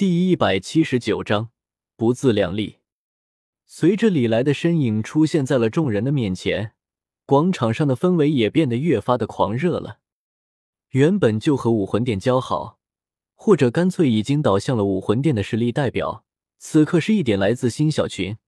第一百七十九章不自量力。随着李来的身影出现在了众人的面前广场上的氛围也变得越发的狂热了。原本就和武魂殿交好或者干脆已经倒向了武魂殿的实力代表此刻是一点来自新小群